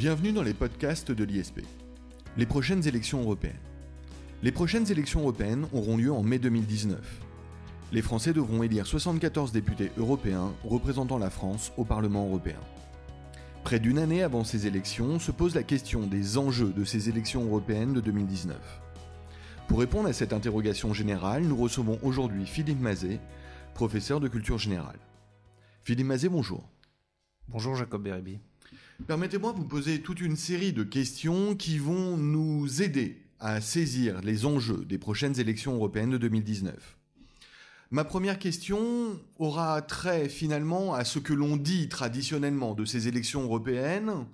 Bienvenue dans les podcasts de l'ISP. Les prochaines élections européennes. Les prochaines élections européennes auront lieu en mai 2019. Les Français devront élire 74 députés européens représentant la France au Parlement européen. Près d'une année avant ces élections se pose la question des enjeux de ces élections européennes de 2019. Pour répondre à cette interrogation générale, nous recevons aujourd'hui Philippe Mazet, professeur de culture générale. Philippe Mazet, bonjour. Bonjour Jacob Beribi. Permettez-moi de vous poser toute une série de questions qui vont nous aider à saisir les enjeux des prochaines élections européennes de 2019. Ma première question aura trait finalement à ce que l'on dit traditionnellement de ces élections européennes.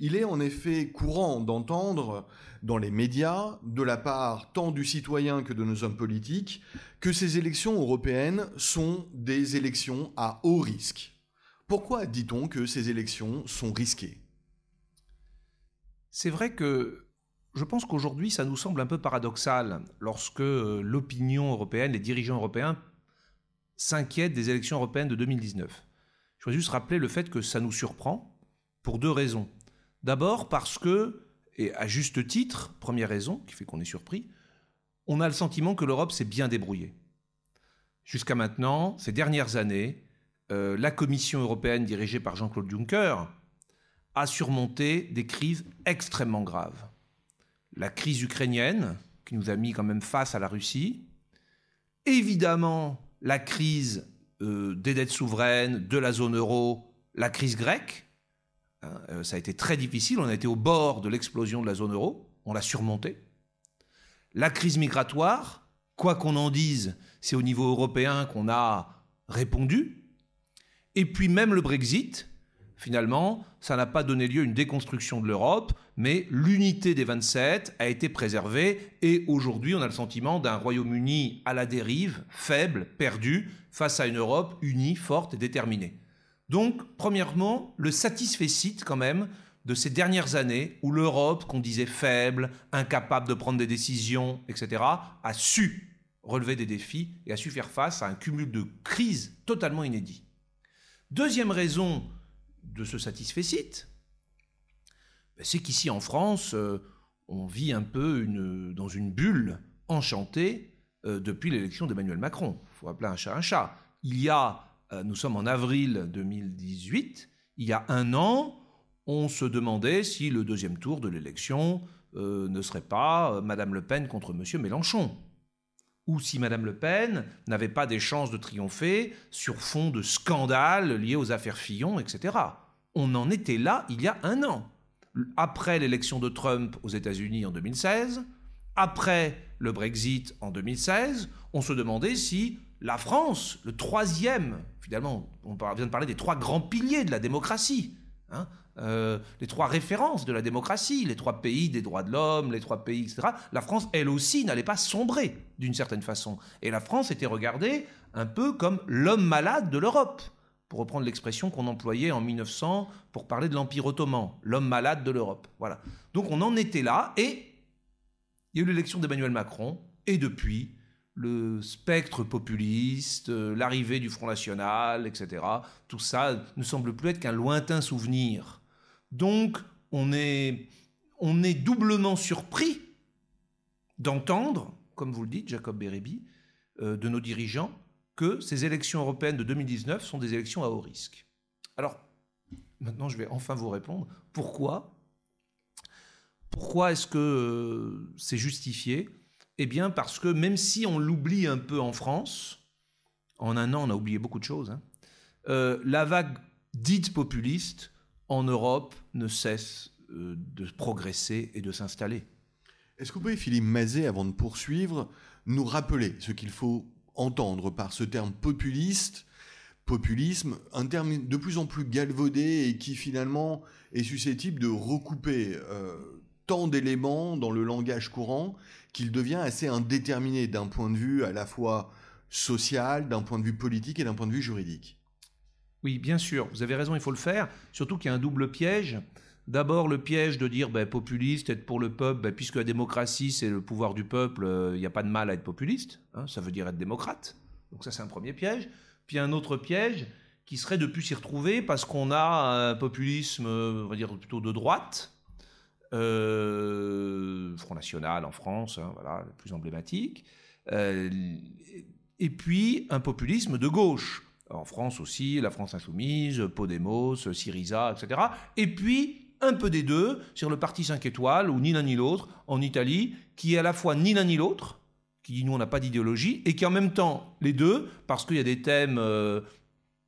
Il est en effet courant d'entendre dans les médias, de la part tant du citoyen que de nos hommes politiques, que ces élections européennes sont des élections à haut risque. Pourquoi dit-on que ces élections sont risquées? C'est vrai que je pense qu'aujourd'hui, ça nous semble un peu paradoxal lorsque euh, l'opinion européenne, les dirigeants européens s'inquiètent des élections européennes de 2019. Je voudrais juste rappeler le fait que ça nous surprend pour deux raisons. D'abord parce que, et à juste titre, première raison qui fait qu'on est surpris, on a le sentiment que l'Europe s'est bien débrouillée. Jusqu'à maintenant, ces dernières années, euh, la Commission européenne dirigée par Jean-Claude Juncker a surmonté des crises extrêmement graves. La crise ukrainienne, qui nous a mis quand même face à la Russie, évidemment la crise euh, des dettes souveraines, de la zone euro, la crise grecque, hein, euh, ça a été très difficile, on a été au bord de l'explosion de la zone euro, on l'a surmonté. La crise migratoire, quoi qu'on en dise, c'est au niveau européen qu'on a répondu, et puis même le Brexit, finalement, ça n'a pas donné lieu à une déconstruction de l'Europe, mais l'unité des 27 a été préservée et aujourd'hui on a le sentiment d'un Royaume-Uni à la dérive, faible, perdu, face à une Europe unie, forte et déterminée. Donc, premièrement, le satisfait quand même de ces dernières années où l'Europe, qu'on disait faible, incapable de prendre des décisions, etc., a su relever des défis et a su faire face à un cumul de crises totalement inédit. Deuxième raison de ce satisfait ben, c'est qu'ici en France, euh, on vit un peu dans une bulle enchantée euh, depuis l'élection d'Emmanuel Macron. Il faut appeler un chat un chat. Il y a, euh, nous sommes en avril 2018, il y a un an, on se demandait si le deuxième tour de l'élection ne serait pas Madame Le Pen contre Monsieur Mélenchon ou si Madame Le Pen n'avait pas des chances de triompher sur fond de scandales liés aux affaires Fillon, etc. On en était là il y a un an. Après l'élection de Trump aux États-Unis en 2016, après le Brexit en 2016, on se demandait si la France, le troisième, finalement, on vient de parler des trois grands piliers de la démocratie, Hein, euh, les trois références de la démocratie, les trois pays des droits de l'homme, les trois pays, etc. La France, elle aussi, n'allait pas sombrer d'une certaine façon. Et la France était regardée un peu comme l'homme malade de l'Europe, pour reprendre l'expression qu'on employait en 1900 pour parler de l'Empire ottoman, l'homme malade de l'Europe. Voilà. Donc on en était là, et il y a eu l'élection d'Emmanuel Macron, et depuis, le spectre populiste, l'arrivée du Front National, etc. Tout ça ne semble plus être qu'un lointain souvenir. Donc, on est, on est doublement surpris d'entendre, comme vous le dites, Jacob Bérébi, euh, de nos dirigeants, que ces élections européennes de 2019 sont des élections à haut risque. Alors, maintenant, je vais enfin vous répondre. Pourquoi? Pourquoi est-ce que euh, c'est justifié? Eh bien, parce que même si on l'oublie un peu en France, en un an, on a oublié beaucoup de choses, hein, euh, la vague dite populiste en Europe ne cesse euh, de progresser et de s'installer. Est-ce que vous pouvez, Philippe Mazet, avant de poursuivre, nous rappeler ce qu'il faut entendre par ce terme populiste populisme, un terme de plus en plus galvaudé et qui finalement est susceptible de recouper euh, tant d'éléments dans le langage courant qu'il devient assez indéterminé d'un point de vue à la fois social, d'un point de vue politique et d'un point de vue juridique? Oui, bien sûr, vous avez raison, il faut le faire, surtout qu'il y a un double piège. D'abord, le piège de dire ben, populiste, être pour le peuple, ben, puisque la démocratie, c'est le pouvoir du peuple, euh, il n'y a pas de mal à être populiste, hein, ça veut dire être démocrate. Donc ça, c'est un premier piège. Puis un autre piège qui seraient de plus s'y retrouver parce qu'on a un populisme, on va dire plutôt de droite, euh, Front National en France, hein, voilà, le plus emblématique, euh, et puis un populisme de gauche. En France aussi, la France Insoumise, Podemos, Syriza, etc. Et puis un peu des deux sur le parti 5 étoiles, ou ni l'un ni l'autre, en Italie, qui est à la fois ni l'un ni l'autre, qui dit nous on n'a pas d'idéologie, et qui en même temps les deux, parce qu'il y a des thèmes euh,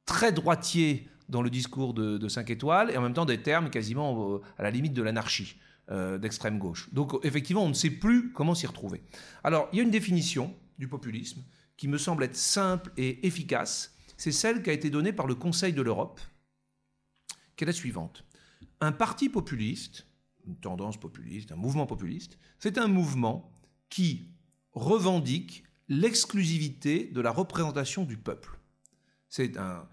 très droitiers dans le discours de, de 5 étoiles, et en même temps des termes quasiment à la limite de l'anarchie. Euh, d'extrême gauche. Donc effectivement, on ne sait plus comment s'y retrouver. Alors, il y a une définition du populisme qui me semble être simple et efficace. C'est celle qui a été donnée par le Conseil de l'Europe, qui est la suivante. Un parti populiste, une tendance populiste, un mouvement populiste, c'est un mouvement qui revendique l'exclusivité de la représentation du peuple. C'est un,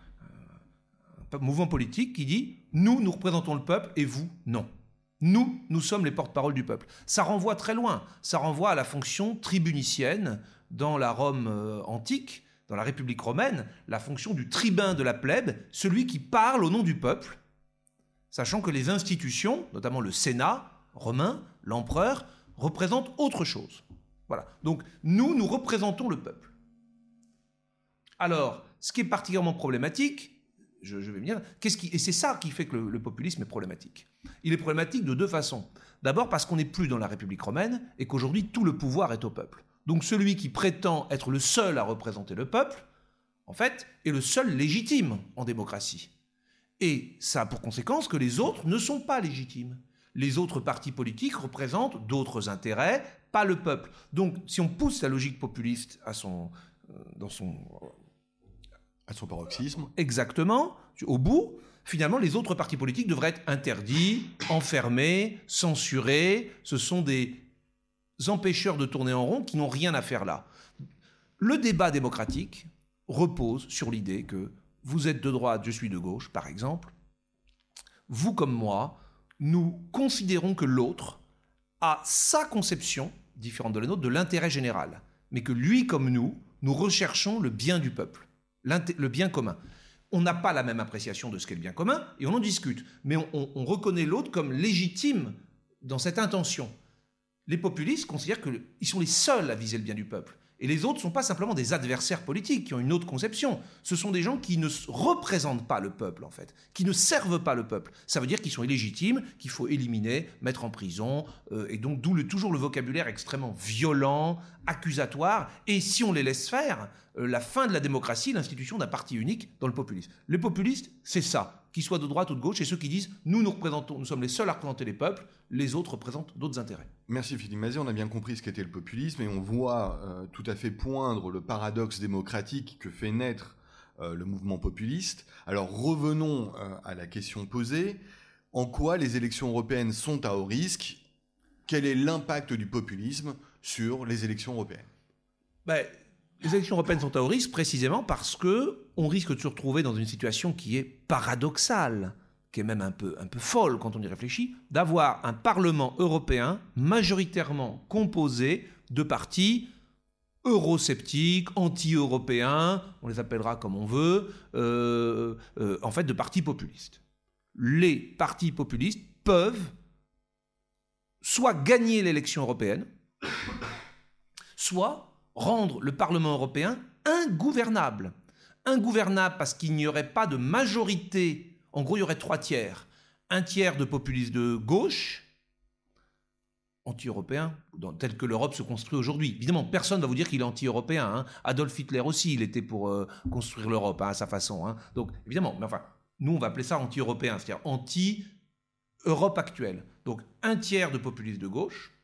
un, mouvement politique qui dit nous, nous représentons le peuple et vous, non. Nous, nous sommes les porte-parole du peuple. Ça renvoie très loin. Ça renvoie à la fonction tribunicienne dans la Rome euh, antique, dans la République romaine, la fonction du tribun de la plèbe, celui qui parle au nom du peuple, sachant que les institutions, notamment le Sénat romain, l'empereur, représentent autre chose. Voilà. Donc nous, nous représentons le peuple. Alors, ce qui est particulièrement problématique, je, vais venir, et c'est ça qui fait que le populisme est problématique. Il est problématique de deux façons. D'abord parce qu'on n'est plus dans la République romaine et qu'aujourd'hui tout le pouvoir est au peuple. Donc celui qui prétend être le seul à représenter le peuple, en fait, est le seul légitime en démocratie. Et ça a pour conséquence que les autres ne sont pas légitimes. Les autres partis politiques représentent d'autres intérêts, pas le peuple. Donc si on pousse la logique populiste à son, euh, dans son, à son paroxysme, exactement, au bout, finalement, les autres partis politiques devraient être interdits, enfermés, censurés. Ce sont des empêcheurs de tourner en rond qui n'ont rien à faire là. Le débat démocratique repose sur l'idée que vous êtes de droite, je suis de gauche, par exemple. Vous comme moi, nous considérons que l'autre a sa conception, différente de la nôtre, de l'intérêt général, mais que lui comme nous, nous recherchons le bien du peuple, le bien commun on n'a pas la même appréciation de ce qu'est le bien commun et on en discute. Mais on, reconnaît l'autre comme légitime dans cette intention. Les populistes considèrent qu'ils sont les seuls à viser le bien du peuple. Et les autres ne sont pas simplement des adversaires politiques qui ont une autre conception. Ce sont des gens qui ne représentent pas le peuple, en fait, qui ne servent pas le peuple. Ça veut dire qu'ils sont illégitimes, qu'il faut éliminer, mettre en prison, euh, et donc d'où toujours le vocabulaire extrêmement violent, accusatoire. Et si on les laisse faire, euh, la fin de la démocratie, l'institution d'un parti unique dans le populisme. Les populistes, c'est ça, qu'ils soient de droite ou de gauche, et ceux qui disent nous nous représentons, nous sommes les seuls à représenter les peuples, les autres représentent d'autres intérêts. Merci Philippe Mazet, on a bien compris ce qu'était le populisme et on voit euh, tout à fait poindre le paradoxe démocratique que fait naître euh, le mouvement populiste. Alors revenons à la question posée. En quoi les élections européennes sont à haut risque? Quel est l'impact du populisme sur les élections européennes? Ben, les élections européennes sont à haut risque précisément parce que on risque de se retrouver dans une situation qui est paradoxale, qui est même un peu, un peu folle quand on y réfléchit, d'avoir un Parlement européen majoritairement composé de partis eurosceptiques, anti-européens, on les appellera comme on veut, euh, euh, en fait de partis populistes. Les partis populistes peuvent soit gagner l'élection européenne, soit rendre le Parlement européen ingouvernable. Ingouvernable parce qu'il n'y aurait pas de majorité. En gros, il y aurait trois tiers. Un tiers de populistes de gauche, anti-européen, tel que l'Europe se construit aujourd'hui. Évidemment, personne ne va vous dire qu'il est anti-européen. Hein. Adolf Hitler aussi, il était pour euh, construire l'Europe hein, à sa façon. Hein. Donc, évidemment, mais enfin, nous, on va appeler ça anti-européen, c'est-à-dire anti-Europe actuelle. Donc, un tiers de populistes de gauche,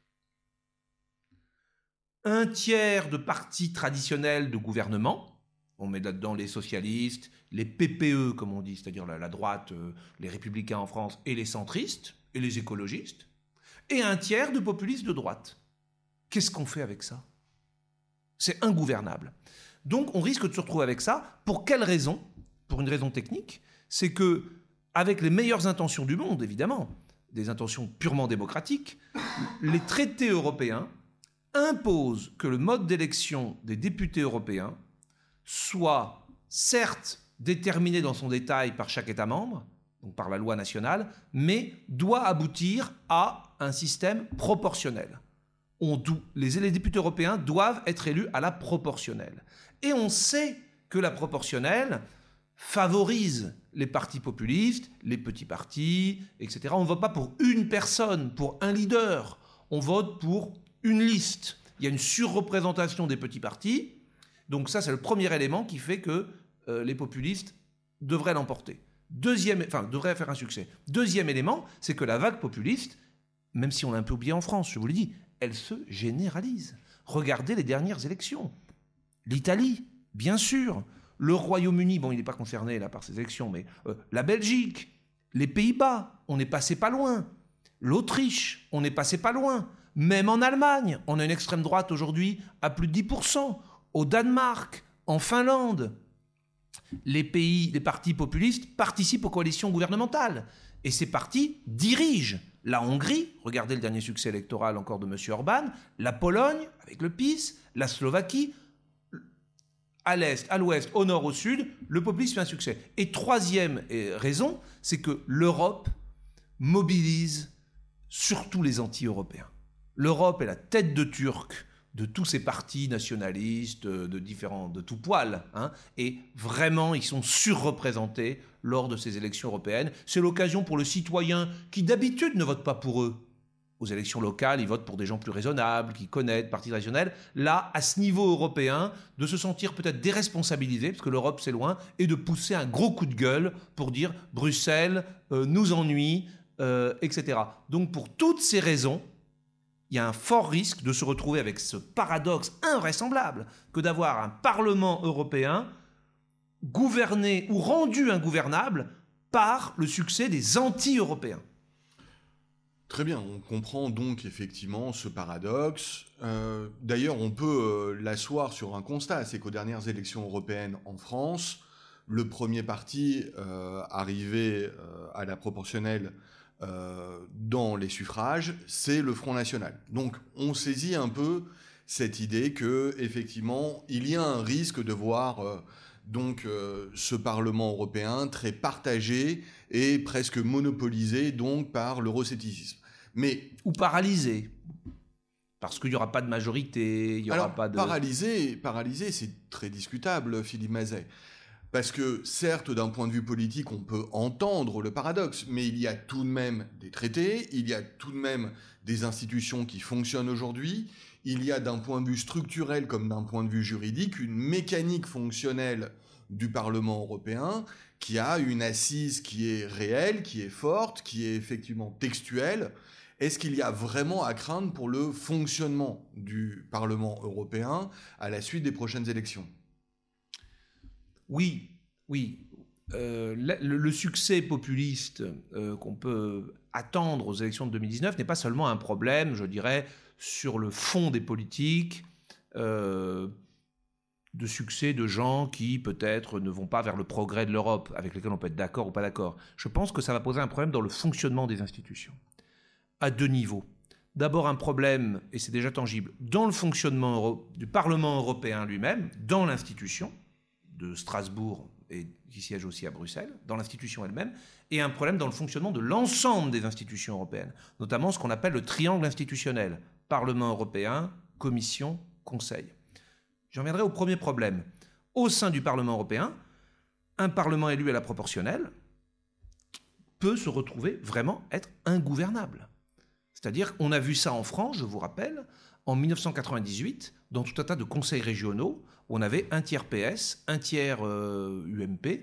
un tiers de partis traditionnels de gouvernement. On met là-dedans les socialistes, les PPE, comme on dit, c'est-à-dire la, droite, euh, les républicains en France, et les centristes, et les écologistes. Et un tiers de populistes de droite. Qu'est-ce qu'on fait avec ça? C'est ingouvernable. Donc on risque de se retrouver avec ça. Pour quelle raison? Pour une raison technique. C'est que, avec les meilleures intentions du monde, évidemment, des intentions purement démocratiques, les traités européens impose que le mode d'élection des députés européens soit certes déterminé dans son détail par chaque État membre, donc par la loi nationale, mais doit aboutir à un système proportionnel. On, les, les députés européens doivent être élus à la proportionnelle. Et on sait que la proportionnelle favorise les partis populistes, les petits partis, etc. On ne vote pas pour une personne, pour un leader. On vote pour une liste. Il y a une surreprésentation des petits partis. Donc ça, c'est le premier élément qui fait que euh, les populistes devraient l'emporter. Deuxième, enfin, devraient faire un succès. Deuxième élément, c'est que la vague populiste, même si on l'a un peu oublié en France, je vous l'ai dit, elle se généralise. Regardez les dernières élections. L'Italie, bien sûr. Le Royaume-Uni, bon, il n'est pas concerné là par ces élections, mais euh, la Belgique, les Pays-Bas, on est passé pas loin. L'Autriche, on est passé pas loin. Même en Allemagne, on a une extrême droite aujourd'hui à plus de 10%. Au Danemark, en Finlande, les pays, les partis populistes participent aux coalitions gouvernementales. Et ces partis dirigent la Hongrie, regardez le dernier succès électoral encore de M. Orban, la Pologne, avec le PIS, la Slovaquie, à l'est, à l'ouest, au nord, au sud, le populisme fait un succès. Et troisième euh, raison, c'est que l'Europe mobilise surtout les anti-européens. L'Europe est la tête de Turc de tous ces partis nationalistes de différents, de tout poil, hein, et vraiment ils sont surreprésentés lors de ces élections européennes. C'est l'occasion pour le citoyen qui d'habitude ne vote pas pour eux. Aux élections locales, ils votent pour des gens plus raisonnables, qui connaissent, partis traditionnels. Là, à ce niveau européen, de se sentir peut-être déresponsabilisé, parce que l'Europe c'est loin, et de pousser un gros coup de gueule pour dire Bruxelles euh, nous ennuie, euh, etc. Donc pour toutes ces raisons, il y a un fort risque de se retrouver avec ce paradoxe invraisemblable que d'avoir un Parlement européen gouverné ou rendu ingouvernable par le succès des anti-européens. Très bien, on comprend donc effectivement ce paradoxe. Euh, d'ailleurs, on peut euh, l'asseoir sur un constat, c'est qu'aux dernières élections européennes en France, le premier parti euh, arrivé à la proportionnelle dans les suffrages, c'est le Front National. Donc on saisit un peu cette idée que effectivement il y a un risque de voir euh, donc euh, ce Parlement européen très partagé et presque monopolisé donc par l'euroscepticisme. Mais ou paralysé. Parce qu'il n'y aura pas de majorité, il n'y aura pas de... Paralysé, paralysé c'est très discutable, Philippe Mazet. Parce que certes, d'un point de vue politique, on peut entendre le paradoxe, mais il y a tout de même des traités, il y a tout de même des institutions qui fonctionnent aujourd'hui, il y a d'un point de vue structurel comme d'un point de vue juridique une mécanique fonctionnelle du Parlement européen qui a une assise qui est réelle, qui est forte, qui est effectivement textuelle. Est-ce qu'il y a vraiment à craindre pour le fonctionnement du Parlement européen à la suite des prochaines élections? Oui, oui. Euh, le, succès populiste euh, qu'on peut attendre aux élections de 2019 n'est pas seulement un problème, je dirais, sur le fond des politiques, euh, de succès de gens qui peut-être ne vont pas vers le progrès de l'Europe, avec lesquels on peut être d'accord ou pas d'accord. Je pense que ça va poser un problème dans le fonctionnement des institutions, à deux niveaux. D'abord un problème, et c'est déjà tangible, dans le fonctionnement du Parlement européen lui-même, dans l'institution, de Strasbourg et qui siège aussi à Bruxelles, dans l'institution elle-même, et un problème dans le fonctionnement de l'ensemble des institutions européennes, notamment ce qu'on appelle le triangle institutionnel, Parlement européen, Commission, Conseil. J'en viendrai au premier problème. Au sein du Parlement européen, un Parlement élu à la proportionnelle peut se retrouver vraiment être ingouvernable. C'est-à-dire qu'on a vu ça en France, je vous rappelle, en 1998, dans tout un tas de conseils régionaux, on avait un tiers PS, un tiers UMP, euh,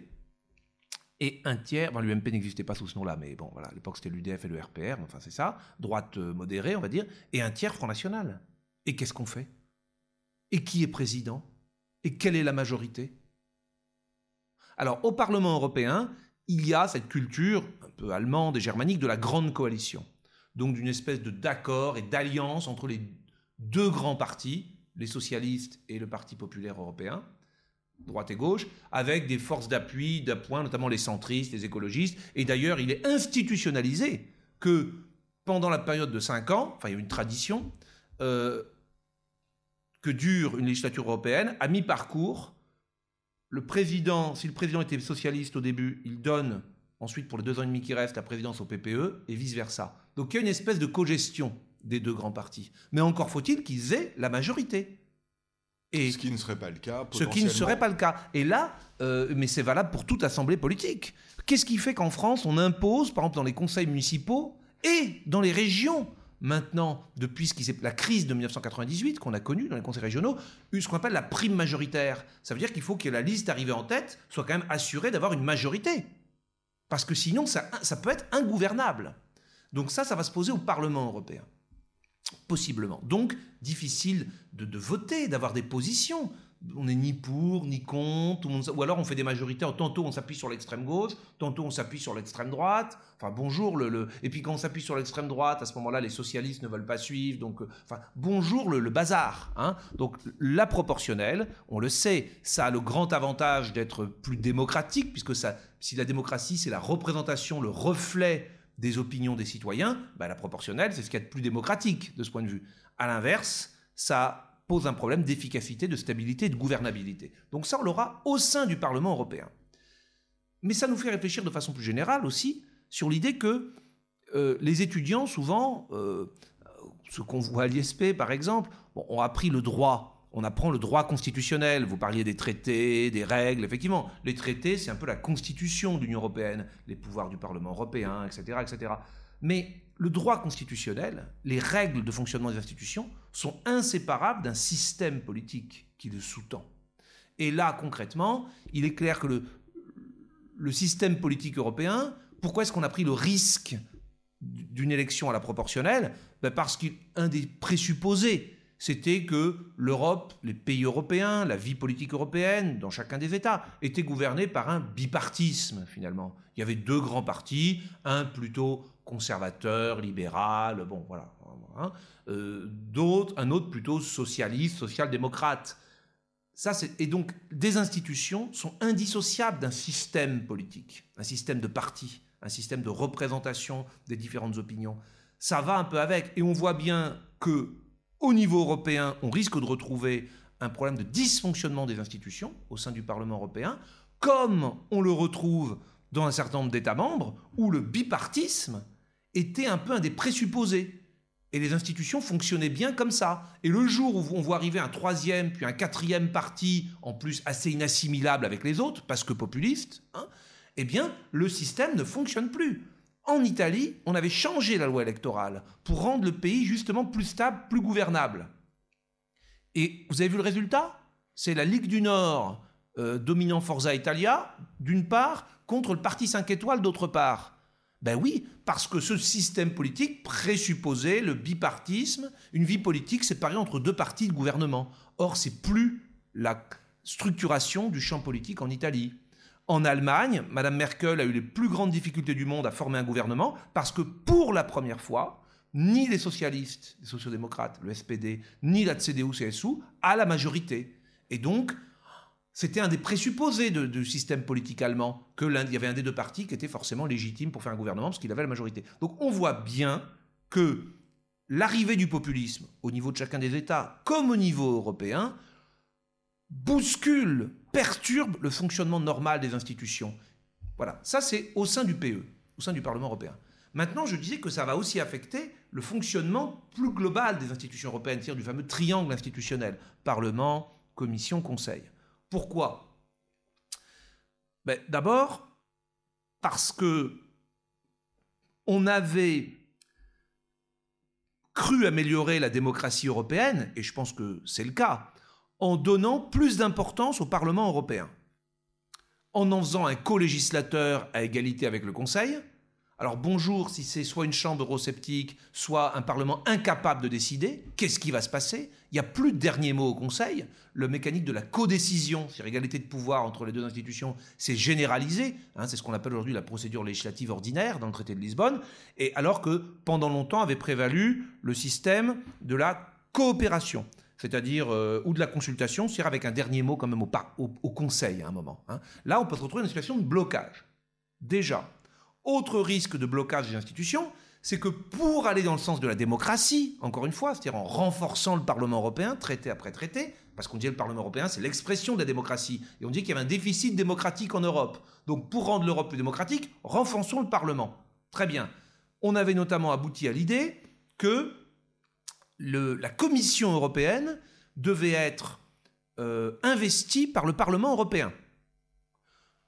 et un tiers, enfin, l'UMP n'existait pas sous ce nom-là, mais bon, voilà, à l'époque c'était l'UDF et le RPR, enfin c'est ça, droite euh, modérée, on va dire, et un tiers Front National. Et qu'est-ce qu'on fait? Et qui est président? Et quelle est la majorité? Alors, au Parlement européen, il y a cette culture un peu allemande et germanique de la grande coalition. Donc d'une espèce de d'accord et d'alliance entre les deux grands partis, les socialistes et le Parti populaire européen, droite et gauche, avec des forces d'appui, d'appoint, notamment les centristes, les écologistes. Et d'ailleurs, il est institutionnalisé que pendant la période de cinq ans, enfin il y a une tradition, euh, que dure une législature européenne, à mi-parcours, le président, si le président était socialiste au début, il donne ensuite pour les deux ans et demi qui restent la présidence au PPE et vice-versa. Donc il y a une espèce de co-gestion des deux grands partis. Mais encore faut-il qu'ils aient la majorité. Et ce qui ne serait pas le cas. Ce qui ne serait pas le cas. Et là, euh, mais c'est valable pour toute assemblée politique. Qu'est-ce qui fait qu'en France, on impose, par exemple dans les conseils municipaux et dans les régions, maintenant, depuis ce qui la crise de 1998 qu'on a connue dans les conseils régionaux, ce qu'on appelle la prime majoritaire. Ça veut dire qu'il faut que la liste arrivée en tête soit quand même assurée d'avoir une majorité. Parce que sinon, ça, ça peut être ingouvernable. Donc ça, ça va se poser au Parlement européen. Possiblement. Donc, difficile de, voter, d'avoir des positions on n'est ni pour, ni contre, ou alors on fait des majorités, tantôt on s'appuie sur l'extrême gauche, tantôt on s'appuie sur l'extrême droite, enfin bonjour, le, et puis quand on s'appuie sur l'extrême droite, à ce moment-là les socialistes ne veulent pas suivre, donc euh, enfin bonjour le, bazar. Hein. Donc la proportionnelle, on le sait, ça a le grand avantage d'être plus démocratique, puisque si la démocratie c'est la représentation, le reflet des opinions des citoyens, bah, la proportionnelle c'est ce qu'il y a de plus démocratique de ce point de vue. À l'inverse, ça pose un problème d'efficacité, de stabilité de gouvernabilité. Donc ça, on l'aura au sein du Parlement européen. Mais ça nous fait réfléchir de façon plus générale aussi sur l'idée que euh, les étudiants, souvent, euh, ce qu'on voit à l'ISP par exemple, ont appris le droit, on apprend le droit constitutionnel. Vous parliez des traités, des règles. Effectivement, les traités, c'est un peu la constitution de l'Union européenne, les pouvoirs du Parlement européen, etc., etc. Mais le droit constitutionnel, les règles de fonctionnement des institutions sont inséparables d'un système politique qui le sous-tend. Et là, concrètement, il est clair que le, le système politique européen, pourquoi est-ce qu'on a pris le risque d'une élection à la proportionnelle? Ben Parce qu'un des présupposés, c'était que l'Europe, les pays européens, la vie politique européenne, dans chacun des États, était gouvernée par un bipartisme, finalement. Il y avait deux grands partis, un plutôt conservateur, libéral, bon voilà. Hein, euh, un autre plutôt socialiste, social-démocrate. Ça, et donc, des institutions sont indissociables d'un système politique, un système de parti, un système de représentation des différentes opinions. Ça va un peu avec, et on voit bien que au niveau européen, on risque de retrouver un problème de dysfonctionnement des institutions au sein du Parlement européen, comme on le retrouve dans un certain nombre d'États membres, où le bipartisme était un peu un des présupposés. Et les institutions fonctionnaient bien comme ça. Et le jour où on voit arriver un troisième, puis un quatrième parti, en plus assez inassimilable avec les autres, parce que populiste, hein, eh bien, le système ne fonctionne plus. En Italie, on avait changé la loi électorale pour rendre le pays justement plus stable, plus gouvernable. Et vous avez vu le résultat? C'est la Ligue du Nord euh, dominant Forza Italia, d'une part, contre le Parti 5 étoiles, d'autre part. Ben oui, parce que ce système politique présupposait le bipartisme, une vie politique séparée entre deux partis de gouvernement. Or, c'est plus la structuration du champ politique en Italie. En Allemagne, Mme Merkel a eu les plus grandes difficultés du monde à former un gouvernement parce que pour la première fois, ni les socialistes, les sociodémocrates, le SPD, ni la CDU-CSU a la majorité. Et donc, c'était un des présupposés du système politique allemand, qu'il y avait un des deux partis qui était forcément légitime pour faire un gouvernement parce qu'il avait la majorité. Donc on voit bien que l'arrivée du populisme au niveau de chacun des États comme au niveau européen bouscule, perturbe le fonctionnement normal des institutions. Voilà, ça c'est au sein du PE, au sein du Parlement européen. Maintenant, je disais que ça va aussi affecter le fonctionnement plus global des institutions européennes, c'est-à-dire du fameux triangle institutionnel, Parlement, Commission, Conseil. Pourquoi? Ben, D'abord, parce que on avait cru améliorer la démocratie européenne, et je pense que c'est le cas, en donnant plus d'importance au Parlement européen, en en faisant un co-législateur à égalité avec le Conseil, alors bonjour si c'est soit une chambre eurosceptique, soit un Parlement incapable de décider, qu'est-ce qui va se passer? Il n'y a plus de dernier mot au Conseil. Le mécanique de la codécision, c'est-à-dire égalité de pouvoir entre les deux institutions, c'est généralisé. Hein, c'est ce qu'on appelle aujourd'hui la procédure législative ordinaire dans le traité de Lisbonne. Et alors que pendant longtemps avait prévalu le système de la coopération c'est-à-dire euh, ou de la consultation, c'est-à-dire avec un dernier mot quand même au, Conseil à un moment. Hein. Là, on peut se retrouver dans une situation de blocage. Déjà, autre risque de blocage des institutions, c'est que pour aller dans le sens de la démocratie, encore une fois, c'est-à-dire en renforçant le Parlement européen, traité après traité, parce qu'on dit le Parlement européen, c'est l'expression de la démocratie. Et on dit qu'il y avait un déficit démocratique en Europe. Donc pour rendre l'Europe plus démocratique, renforçons le Parlement. Très bien. On avait notamment abouti à l'idée que la Commission européenne devait être euh, investie par le Parlement européen.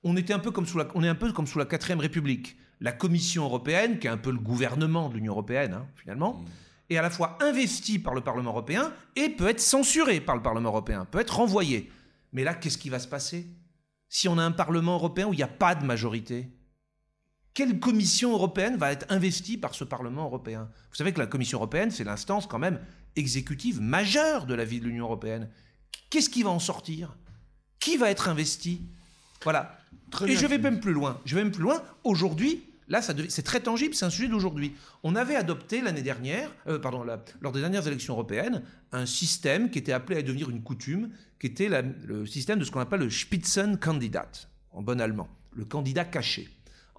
On, était un peu comme sous la, on est un peu comme sous la 4ème République. La Commission européenne, qui est un peu le gouvernement de l'Union européenne, hein, finalement, mmh est à la fois investi par le Parlement européen et peut être censuré par le Parlement européen, peut être renvoyé. Mais là, qu'est-ce qui va se passer? Si on a un Parlement européen où il n'y a pas de majorité Quelle commission européenne va être investie par ce Parlement européen? Vous savez que la Commission européenne, c'est l'instance quand même exécutive majeure de la vie de l'Union européenne. Qu'est-ce qui va en sortir? Qui va être investi? Voilà. et je vais même plus loin. Je vais même plus loin. Aujourd'hui, Là, c'est très tangible, c'est un sujet d'aujourd'hui. On avait adopté l'année dernière, euh, pardon, lors des dernières élections européennes, un système qui était appelé à devenir une coutume, qui était le système de ce qu'on appelle le Spitzenkandidat, en bon allemand, le candidat caché.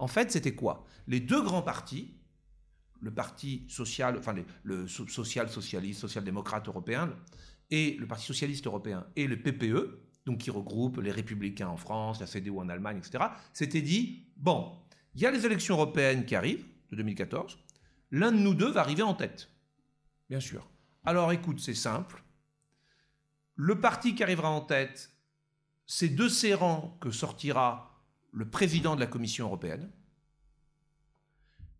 En fait, c'était quoi? Les deux grands partis, le parti social, enfin le social socialiste, social-démocrate européen, et le Parti socialiste européen et le PPE, donc qui regroupe les républicains en France, la CDU en Allemagne, etc., s'étaient dit bon, il y a les élections européennes qui arrivent, de 2014. L'un de nous deux va arriver en tête. Bien sûr. Alors écoute, c'est simple. Le parti qui arrivera en tête, c'est de ces rangs que sortira le président de la Commission européenne.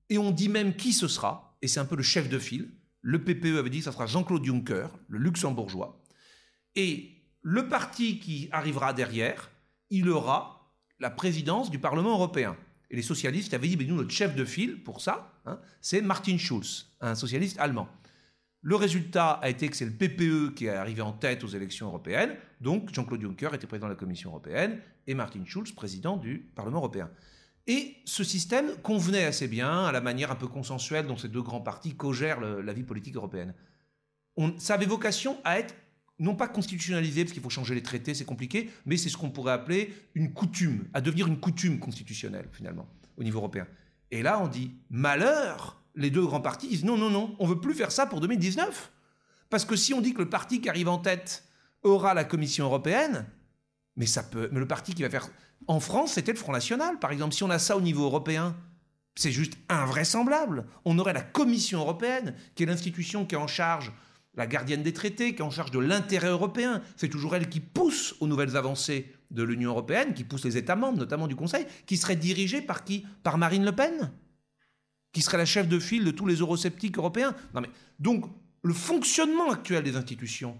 Et on dit même qui ce sera, et c'est un peu le chef de file. Le PPE avait dit que ce sera Jean-Claude Juncker, le luxembourgeois. Et le parti qui arrivera derrière, il aura la présidence du Parlement européen. Et les socialistes avaient dit, mais nous, notre chef de file pour ça, hein, c'est Martin Schulz, un socialiste allemand. Le résultat a été que c'est le PPE qui est arrivé en tête aux élections européennes. Donc Jean-Claude Juncker était président de la Commission européenne et Martin Schulz président du Parlement européen. Et ce système convenait assez bien à la manière un peu consensuelle dont ces deux grands partis co-gèrent la vie politique européenne. On, ça avait vocation à être non pas constitutionnalisé, parce qu'il faut changer les traités, c'est compliqué, mais c'est ce qu'on pourrait appeler une coutume, à devenir une coutume constitutionnelle, finalement, au niveau européen. Et là, on dit, malheur, les deux grands partis disent, non, non, non, on veut plus faire ça pour 2019. Parce que si on dit que le parti qui arrive en tête aura la Commission européenne, mais ça peut, mais le parti qui va faire, en France, c'était le Front National, par exemple. Si on a ça au niveau européen, c'est juste invraisemblable. On aurait la Commission européenne, qui est l'institution qui est en charge la gardienne des traités, qui est en charge de l'intérêt européen. C'est toujours elle qui pousse aux nouvelles avancées de l'Union européenne, qui pousse les États membres, notamment du Conseil, qui serait dirigée par qui? Par Marine Le Pen? Qui serait la chef de file de tous les eurosceptiques européens Donc, le fonctionnement actuel des institutions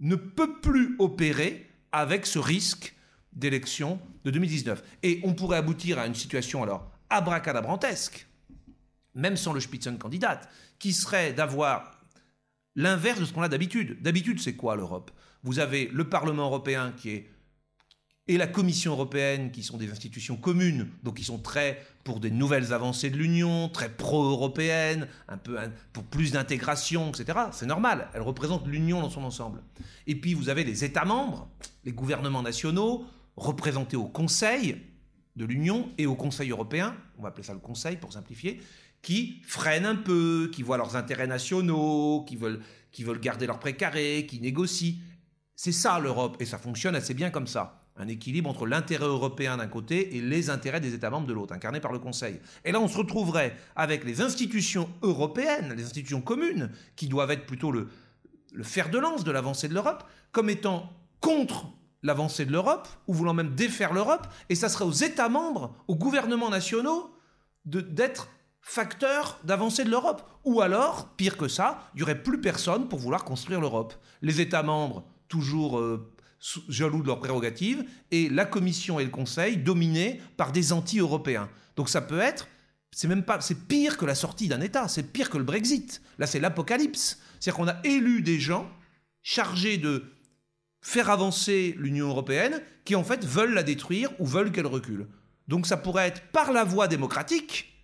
ne peut plus opérer avec ce risque d'élection de 2019. Et on pourrait aboutir à une situation alors abracadabrantesque, même sans le Spitzenkandidat, qui serait d'avoir l'inverse de ce qu'on a d'habitude. D'habitude, c'est quoi l'Europe? Vous avez le Parlement européen qui est et la Commission européenne, qui sont des institutions communes, donc qui sont très pour des nouvelles avancées de l'Union, très pro-européennes, un peu pour plus d'intégration, etc. C'est normal, elles représentent l'Union dans son ensemble. Et puis vous avez les États membres, les gouvernements nationaux, représentés au Conseil de l'Union et au Conseil européen, on va appeler ça le Conseil pour simplifier, qui freinent un peu, qui voient leurs intérêts nationaux, qui veulent, qui veulent garder leur précaré, qui négocient. C'est ça l'Europe, et ça fonctionne assez bien comme ça. Un équilibre entre l'intérêt européen d'un côté et les intérêts des États membres de l'autre, incarné par le Conseil. Et là, on se retrouverait avec les institutions européennes, les institutions communes, qui doivent être plutôt le, le fer de lance de l'avancée de l'Europe, comme étant contre l'avancée de l'Europe, ou voulant même défaire l'Europe, et ça serait aux États membres, aux gouvernements nationaux, d'être facteur d'avancée de l'Europe. Ou alors, pire que ça, il n'y aurait plus personne pour vouloir construire l'Europe. Les États membres, toujours euh, jaloux de leurs prérogatives, et la Commission et le Conseil dominés par des anti-européens. Donc ça peut être, c'est même pas, c'est pire que la sortie d'un État, c'est pire que le Brexit. Là, c'est l'apocalypse. C'est-à-dire qu'on a élu des gens chargés de faire avancer l'Union européenne qui en fait veulent la détruire ou veulent qu'elle recule. Donc ça pourrait être par la voie démocratique,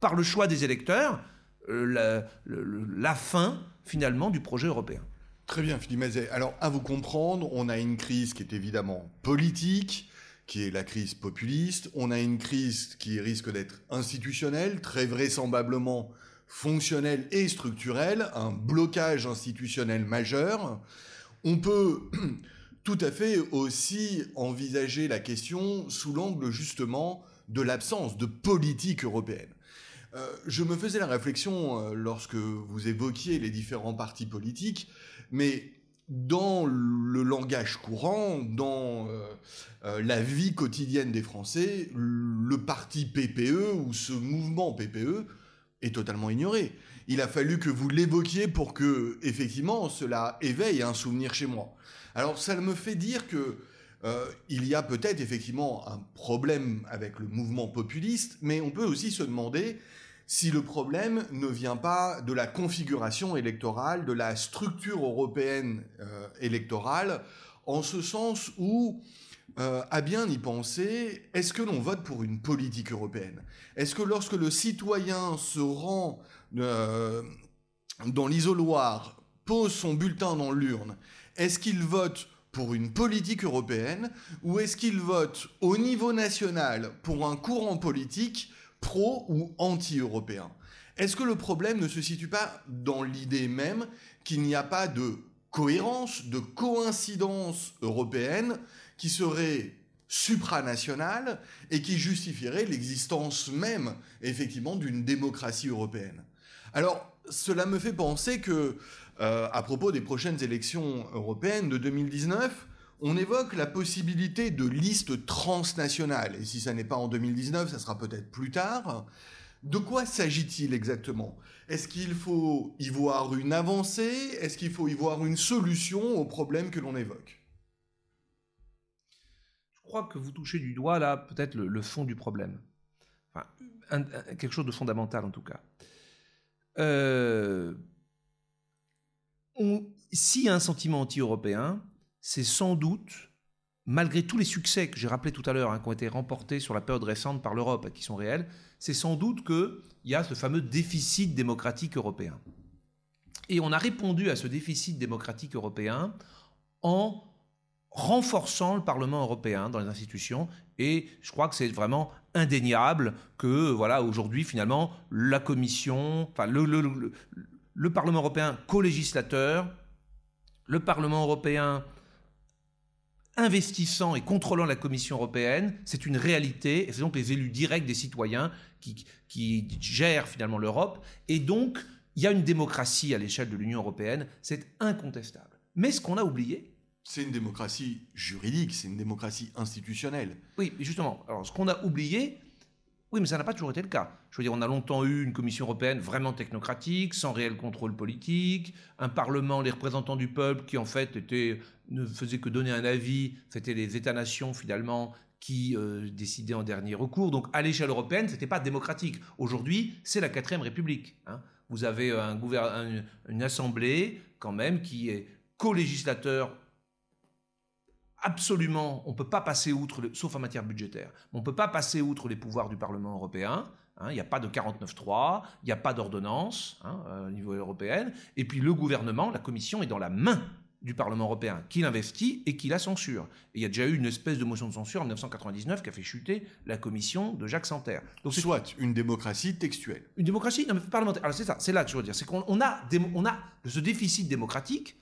par le choix des électeurs, euh, la, fin finalement du projet européen. Très bien, Philippe Mazet. Alors, à vous comprendre, on a une crise qui est évidemment politique, qui est la crise populiste. On a une crise qui risque d'être institutionnelle, très vraisemblablement fonctionnelle et structurelle, un blocage institutionnel majeur. On peut tout à fait aussi envisager la question sous l'angle justement de l'absence de politique européenne. Euh, je me faisais la réflexion euh, lorsque vous évoquiez les différents partis politiques, mais dans le langage courant, dans euh, la vie quotidienne des Français, le parti PPE ou ce mouvement PPE est totalement ignoré. Il a fallu que vous l'évoquiez pour que, effectivement, cela éveille un souvenir chez moi. Alors, ça me fait dire que euh, il y a peut-être effectivement un problème avec le mouvement populiste, mais on peut aussi se demander si le problème ne vient pas de la configuration électorale, de la structure européenne euh, électorale, en ce sens où, euh, à bien y penser, est-ce que l'on vote pour une politique européenne? Est-ce que lorsque le citoyen se rend dans l'isoloir, pose son bulletin dans l'urne, est-ce qu'il vote pour une politique européenne ou est-ce qu'il vote au niveau national pour un courant politique pro ou anti-européen. Est-ce que le problème ne se situe pas dans l'idée même qu'il n'y a pas de cohérence, de coïncidence européenne qui serait supranationale et qui justifierait l'existence même, effectivement, d'une démocratie européenne? Alors, cela me fait penser que euh, à propos des prochaines élections européennes de 2019, on évoque la possibilité de listes transnationales. Et si ça n'est pas en 2019, ça sera peut-être plus tard. De quoi s'agit-il exactement? Est-ce qu'il faut y voir une avancée? Est-ce qu'il faut y voir une solution aux problèmes que l'on évoque? Je crois que vous touchez du doigt là peut-être le, fond du problème. Quelque chose de fondamental en tout cas. Euh, un sentiment anti-européen, c'est sans doute, malgré tous les succès que j'ai rappelés tout à l'heure, hein, qui ont été remportés sur la période récente par l'Europe, qui sont réels, c'est sans doute qu'il y a ce fameux déficit démocratique européen. Et on a répondu à ce déficit démocratique européen en renforçant le Parlement européen dans les institutions. Et je crois que c'est vraiment indéniable que, voilà, aujourd'hui, finalement, la Commission, enfin, le, le Parlement européen co-législateur, le Parlement européen investissant et contrôlant la Commission européenne, c'est une réalité, et c'est donc les élus directs des citoyens qui, qui gèrent finalement l'Europe, et donc il y a une démocratie à l'échelle de l'Union européenne, c'est incontestable. Mais ce qu'on a oublié, c'est une démocratie juridique, c'est une démocratie institutionnelle. Oui, justement. Alors, ce qu'on a oublié, oui, mais ça n'a pas toujours été le cas. Je veux dire, on a longtemps eu une Commission européenne vraiment technocratique, sans réel contrôle politique, un Parlement, les représentants du peuple qui en fait étaient, ne faisaient que donner un avis, c'était les États-nations finalement qui euh, décidaient en dernier recours. Donc à l'échelle européenne, ce n'était pas démocratique. Aujourd'hui, c'est la quatrième République. Hein. Vous avez un une assemblée quand même qui est co-législateur absolument, on ne peut pas passer outre, sauf en matière budgétaire, on ne peut pas passer outre les pouvoirs du Parlement européen. Hein, il n'y a pas de 49.3, il n'y a pas d'ordonnance hein, euh, au niveau européen. Et puis le gouvernement, la Commission est dans la main du Parlement européen, qui l'investit et qui la censure. Et il y a déjà eu une espèce de motion de censure en 1999 qui a fait chuter la Commission de Jacques Santerre. Donc soit une démocratie textuelle. Une démocratie non, mais parlementaire. Alors c'est ça, c'est là que je veux dire, c'est qu'on a, on a ce déficit démocratique,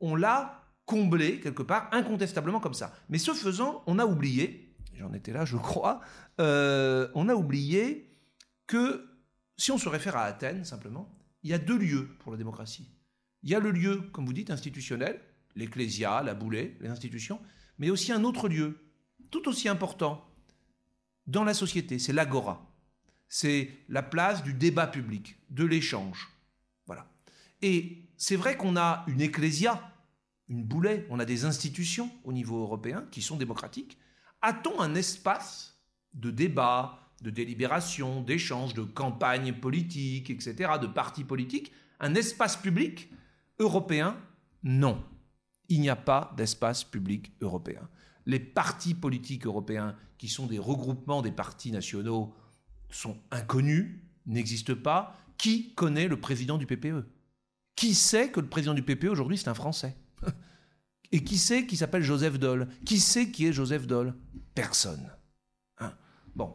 on l'a comblé quelque part, incontestablement comme ça. Mais ce faisant, on a oublié, j'en étais là je crois, euh, on a oublié que si on se réfère à Athènes simplement, il y a deux lieux pour la démocratie. Il y a le lieu, comme vous dites, institutionnel, l'ecclésia, la boulée, les institutions, mais aussi un autre lieu, tout aussi important, dans la société, c'est l'agora. C'est la place du débat public, de l'échange. Voilà. Et c'est vrai qu'on a une ecclésia, une boulet, on a des institutions au niveau européen qui sont démocratiques. A-t-on un espace de débat, de délibération, d'échange, de campagne politique, etc., de partis politiques Un espace public européen Non. Il n'y a pas d'espace public européen. Les partis politiques européens, qui sont des regroupements des partis nationaux, sont inconnus, n'existent pas. Qui connaît le président du PPE Qui sait que le président du PPE aujourd'hui c'est un Français? Et qui sait qui s'appelle Joseph Doll? Qui sait qui est Joseph Doll? Personne. Hein? Bon.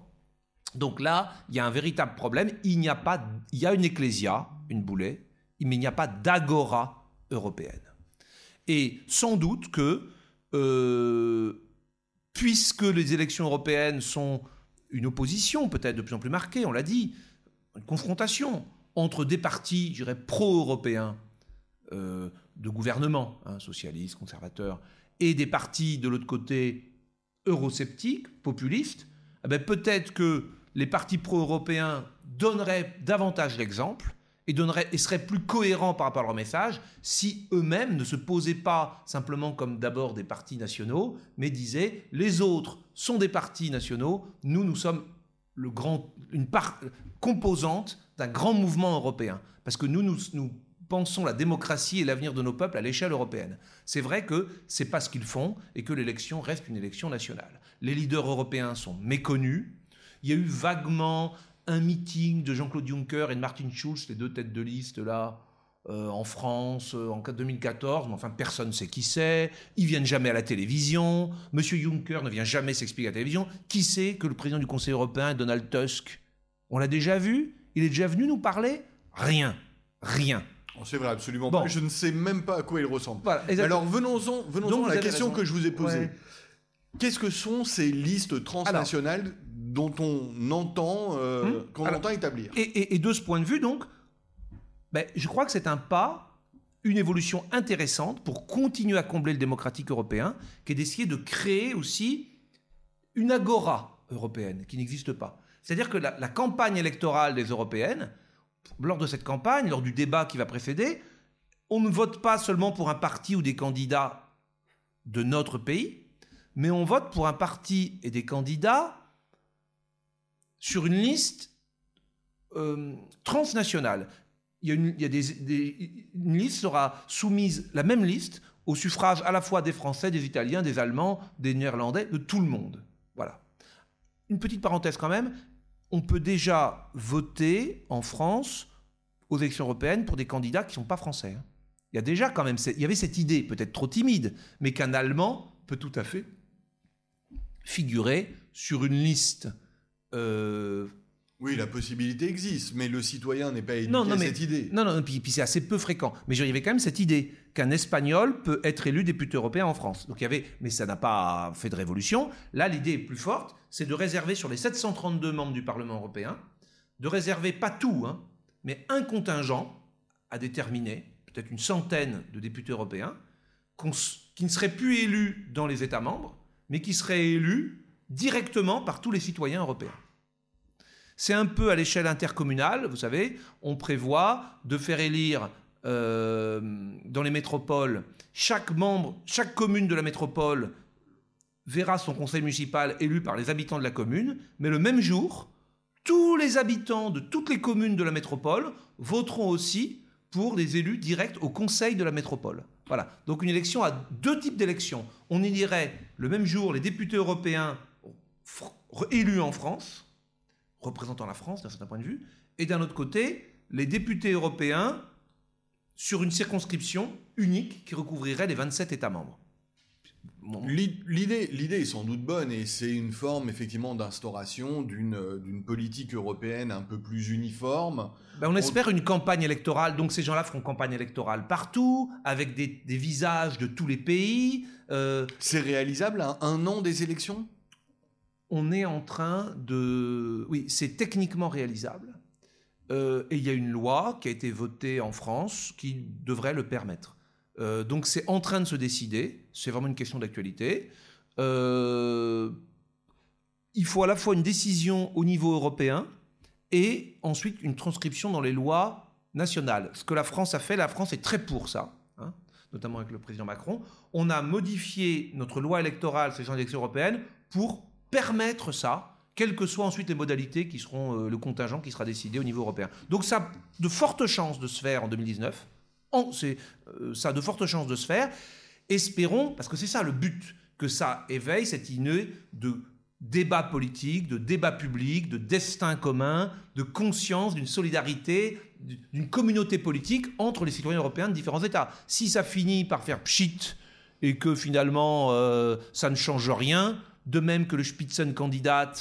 Donc là, il y a un véritable problème. Il n'y a pas, il y a une ecclésia, une boulet, mais il n'y a pas d'agora européenne. Et sans doute que, euh, puisque les élections européennes sont une opposition peut-être de plus en plus marquée, on l'a dit, une confrontation entre des partis, je dirais, pro-européens euh, de gouvernement, hein, socialistes, conservateurs, et des partis de l'autre côté eurosceptiques, populistes, eh ben, peut-être que les partis pro-européens donneraient davantage l'exemple et, seraient plus cohérents par rapport à leur message si eux-mêmes ne se posaient pas simplement comme d'abord des partis nationaux, mais disaient les autres sont des partis nationaux, nous, nous sommes une composante d'un grand mouvement européen. Parce que nous, nous, nous pensons la démocratie et l'avenir de nos peuples à l'échelle européenne. C'est vrai que c'est pas ce qu'ils font et que l'élection reste une élection nationale. Les leaders européens sont méconnus. Il y a eu vaguement un meeting de Jean-Claude Juncker et de Martin Schulz, les deux têtes de liste là, euh, en France euh, en 2014, mais enfin personne ne sait qui c'est. Ils viennent jamais à la télévision. Monsieur Juncker ne vient jamais s'expliquer à la télévision. Qui sait que le président du Conseil européen est Donald Tusk On l'a déjà vu? Il est déjà venu nous parler? Rien. Rien. Oh, c'est vrai, absolument pas. Je ne sais même pas à quoi il ressemble. Alors venons-en venons à la question que je vous ai posée. Qu'est-ce que sont ces listes transnationales dont on entend, euh, hmm qu'on entend établir et, de ce point de vue, donc, ben, je crois que c'est un pas, une évolution intéressante pour continuer à combler le démocratique européen, qui est d'essayer de créer aussi une agora européenne qui n'existe pas. C'est-à-dire que la, la, campagne électorale des européennes, lors de cette campagne, lors du débat qui va précéder, on ne vote pas seulement pour un parti ou des candidats de notre pays, mais on vote pour un parti et des candidats sur une liste euh, transnationale. Il y a, une, des, une liste sera soumise, la même liste, au suffrage à la fois des Français, des Italiens, des Allemands, des Néerlandais, de tout le monde. Voilà. Une petite parenthèse quand même, on peut déjà voter en France aux élections européennes pour des candidats qui ne sont pas français. Hein. Il y a déjà quand même, il y avait cette idée, peut-être trop timide, mais qu'un Allemand peut tout à fait figurer sur une liste euh, oui, la possibilité existe, mais le citoyen n'est pas éduqué non, non, mais, cette idée. Non, non, puis, puis c'est assez peu fréquent. Mais il y avait quand même cette idée qu'un Espagnol peut être élu député européen en France. Donc il y avait, mais ça n'a pas fait de révolution. Là, l'idée plus forte, c'est de réserver sur les 732 membres du Parlement européen, de réserver pas tout, hein, mais un contingent à déterminer, peut-être une centaine de députés européens, qui ne seraient plus élus dans les États membres, mais qui seraient élus directement par tous les citoyens européens. C'est un peu à l'échelle intercommunale, vous savez, on prévoit de faire élire euh, dans les métropoles, chaque membre, chaque commune de la métropole verra son conseil municipal élu par les habitants de la commune, mais le même jour, tous les habitants de toutes les communes de la métropole voteront aussi pour les élus directs au conseil de la métropole. Voilà. Donc une élection a deux types d'élections. On élirait le même jour les députés européens élus en France, représentant la France d'un certain point de vue, et d'un autre côté, les députés européens sur une circonscription unique qui recouvrirait les 27 États membres. L'idée, l'idée est sans doute bonne et c'est une forme effectivement d'instauration d'une, politique européenne un peu plus uniforme. Ben on espère une campagne électorale, donc ces gens-là feront campagne électorale partout, avec des, visages de tous les pays. Euh, c'est réalisable à un an des élections? On est en train de... Oui, c'est techniquement réalisable. Euh, et il y a une loi qui a été votée en France qui devrait le permettre. Euh, donc c'est en train de se décider, c'est vraiment une question d'actualité. Euh, il faut à la fois une décision au niveau européen et ensuite une transcription dans les lois nationales. Ce que la France a fait, la France est très pour ça, hein, notamment avec le président Macron. On a modifié notre loi électorale, ces élections européennes, pour permettre ça, quelles que soient ensuite les modalités qui seront euh, le contingent qui sera décidé au niveau européen. Donc ça a de fortes chances de se faire en 2019. c'est, euh, ça a de fortes chances de se faire. Espérons, parce que c'est ça le but, que ça éveille cette idée de débat politique, de débat public, de destin commun, de conscience, d'une solidarité, d'une communauté politique entre les citoyens européens de différents États. Si ça finit par faire pchit et que finalement euh, ça ne change rien, de même que le Spitzenkandidat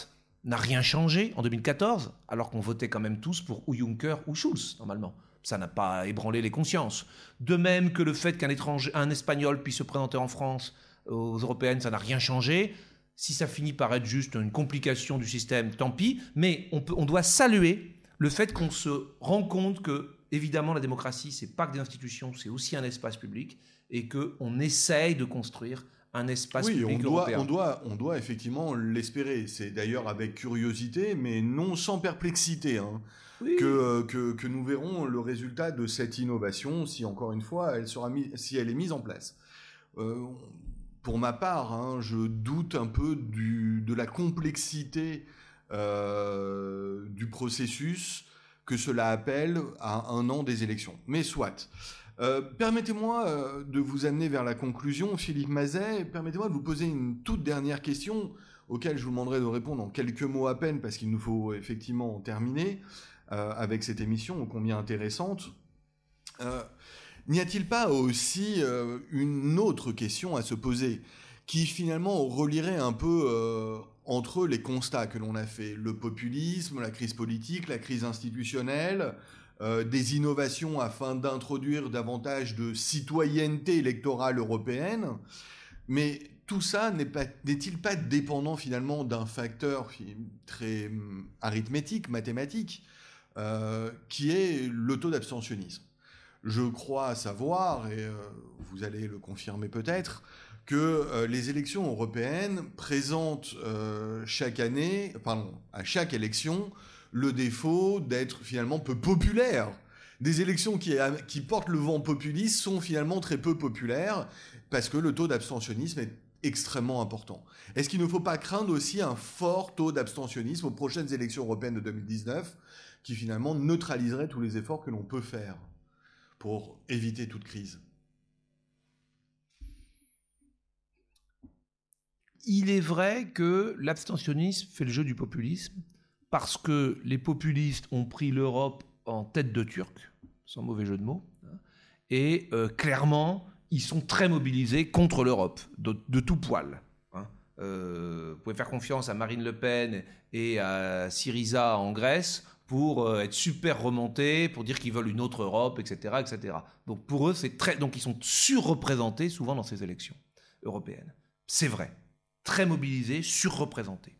n'a rien changé en 2014, alors qu'on votait quand même tous pour ou Juncker ou Schulz, normalement. Ça n'a pas ébranlé les consciences. De même que le fait qu'un étranger, un Espagnol puisse se présenter en France aux européennes, ça n'a rien changé. Si ça finit par être juste une complication du système, tant pis. Mais on, doit saluer le fait qu'on se rend compte que, évidemment, la démocratie, c'est pas que des institutions, c'est aussi un espace public, et qu'on essaye de construire un espace oui, public on doit, européen. On doit, on doit effectivement l'espérer. C'est d'ailleurs avec curiosité, mais non sans perplexité, hein, Oui. que, euh, que, que nous verrons le résultat de cette innovation, si encore une fois, elle sera mise, si elle est mise en place. Euh, pour ma part, hein, je doute un peu du, de la complexité euh, du processus que cela appelle à un an des élections. Mais soit. Euh, permettez-moi euh, de vous amener vers la conclusion, Philippe Mazet. Permettez-moi de vous poser une toute dernière question auquel je vous demanderai de répondre en quelques mots à peine parce qu'il nous faut effectivement en terminer euh, avec cette émission ô combien intéressante. N'y a-t-il pas aussi une autre question à se poser qui finalement relierait un peu entre les constats que l'on a fait? Le populisme, la crise politique, la crise institutionnelle, euh, des innovations afin d'introduire davantage de citoyenneté électorale européenne, mais tout ça n'est-il pas dépendant finalement d'un facteur très hum, arithmétique, mathématique, euh, qui est le taux d'abstentionnisme? Je crois savoir, et euh, vous allez le confirmer peut-être, que les élections européennes présentent chaque année, pardon, à chaque élection, le défaut d'être finalement peu populaires. Des élections qui, qui portent le vent populiste sont finalement très peu populaires parce que le taux d'abstentionnisme est extrêmement important. Est-ce qu'il ne faut pas craindre aussi un fort taux d'abstentionnisme aux prochaines élections européennes de 2019 qui finalement neutraliserait tous les efforts que l'on peut faire pour éviter toute crise? Il est vrai que l'abstentionnisme fait le jeu du populisme parce que les populistes ont pris l'Europe en tête de turc, sans mauvais jeu de mots, hein, et euh, clairement, ils sont très mobilisés contre l'Europe, de, tout poil. hein. Euh, vous pouvez faire confiance à Marine Le Pen et à Syriza en Grèce pour euh, être super remontés, pour dire qu'ils veulent une autre Europe, etc., etc. Donc pour eux, c'est très, donc ils sont surreprésentés souvent dans ces élections européennes. C'est vrai, très mobilisés, surreprésentés.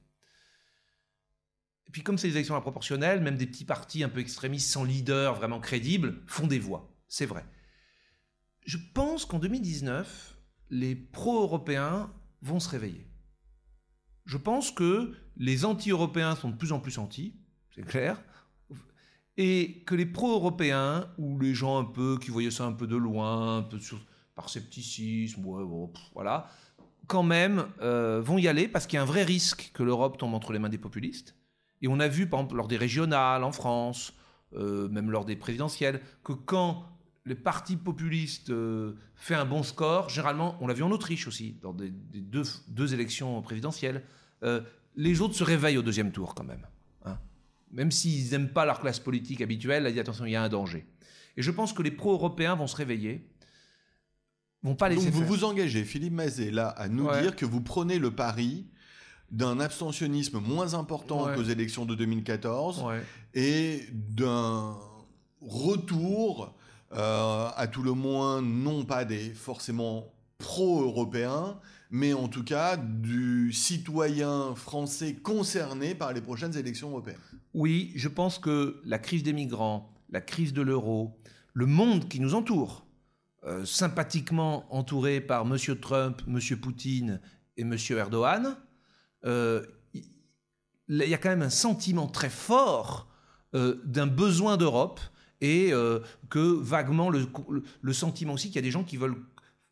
Et puis comme c'est des élections à proportionnelles, même des petits partis un peu extrémistes sans leader vraiment crédible font des voix. C'est vrai. Je pense qu'en 2019, les pro-européens vont se réveiller. Je pense que les anti-européens sont de plus en plus anti, c'est clair, et que les pro-européens, ou les gens un peu qui voyaient ça un peu de loin, un peu sur- par scepticisme, voilà, quand même euh, vont y aller parce qu'il y a un vrai risque que l'Europe tombe entre les mains des populistes. Et on a vu, par exemple, lors des régionales en France, euh, même lors des présidentielles, que quand le parti populiste euh, fait un bon score, généralement, on l'a vu en Autriche aussi, dans des, des deux, deux élections présidentielles, euh, les autres se réveillent au deuxième tour quand même. hein. Même s'ils n'aiment pas leur classe politique habituelle, là, ils disent attention, il y a un danger. Et je pense que les pro-européens vont se réveiller, vont pas laisser Donc vous faire. vous engagez, Philippe Mazet, là, à nous Ouais. dire que vous prenez le pari d'un abstentionnisme moins important Ouais. qu'aux élections de 2014 Ouais. et d'un retour, euh, à tout le moins, non pas des forcément pro-européens, mais en tout cas du citoyen français concerné par les prochaines élections européennes. Oui, je pense que la crise des migrants, la crise de l'euro, le monde qui nous entoure, euh, sympathiquement entouré par M. Trump, M. Poutine et M. Erdogan, euh, il y a quand même un sentiment très fort euh, d'un besoin d'Europe et euh, que vaguement le, le- sentiment aussi qu'il y a des gens qui veulent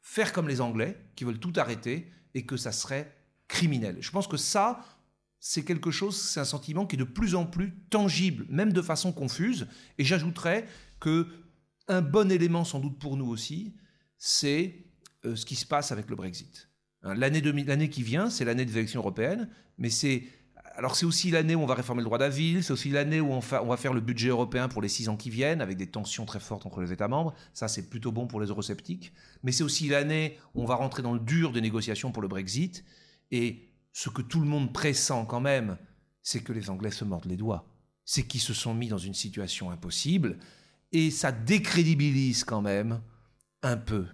faire comme les Anglais, qui veulent tout arrêter et que ça serait criminel. Je pense que ça, c'est quelque chose, c'est un sentiment qui est de plus en plus tangible, même de façon confuse. Et j'ajouterais que un bon élément, sans doute pour nous aussi, c'est ce qui se passe avec le Brexit. Hein, L'année 2000 l'année qui vient, c'est l'année des élections européennes, mais c'est alors c'est aussi l'année où on va réformer le droit d'asile, c'est aussi l'année où on, on va faire le budget européen pour les six ans qui viennent, avec des tensions très fortes entre les États membres. Ça, c'est plutôt bon pour les eurosceptiques. Mais c'est aussi l'année où on va rentrer dans le dur des négociations pour le Brexit. Et ce que tout le monde pressent quand même, c'est que les Anglais se mordent les doigts. C'est qu'ils se sont mis dans une situation impossible et ça décrédibilise quand même un peu.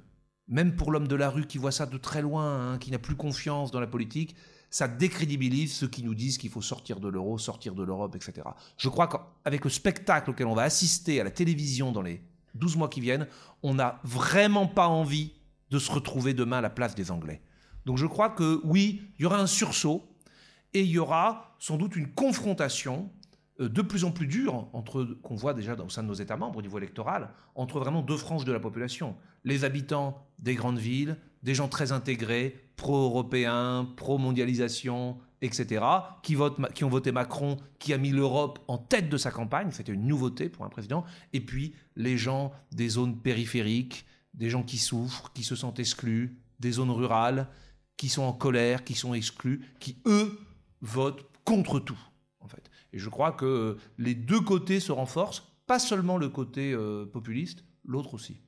Même pour l'homme de la rue qui voit ça de très loin, hein, qui n'a plus confiance dans la politique, ça décrédibilise ceux qui nous disent qu'il faut sortir de l'euro, sortir de l'Europe, etc. Je crois qu'avec le spectacle auquel on va assister à la télévision dans les 12 mois qui viennent, on n'a vraiment pas envie de se retrouver demain à la place des Anglais. Donc je crois que oui, il y aura un sursaut et il y aura sans doute une confrontation de plus en plus dure entre qu'on voit déjà au sein de nos États membres au niveau électoral entre vraiment deux franges de la population. Les habitants des grandes villes des gens très intégrés pro-européens pro-mondialisation etc qui votent qui ont voté Macron qui a mis l'Europe en tête de sa campagne. C'était une nouveauté pour un président. Et puis les gens des zones périphériques des gens qui souffrent qui se sentent exclus des zones rurales qui sont en colère qui sont exclus qui eux votent contre tout et je crois que les deux côtés se renforcent, pas seulement le côté euh, populiste, l'autre aussi.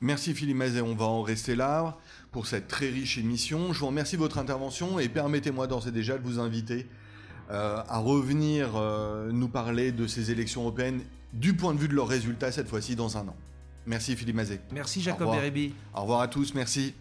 Merci Philippe Mazet, on va en rester là pour cette très riche émission. Je vous remercie de votre intervention et permettez-moi d'ores et déjà de vous inviter euh, à revenir euh, nous parler de ces élections européennes du point de vue de leurs résultats cette fois-ci dans un an. Merci Philippe Mazet. Merci Jacob Beribi. Au revoir à tous, merci.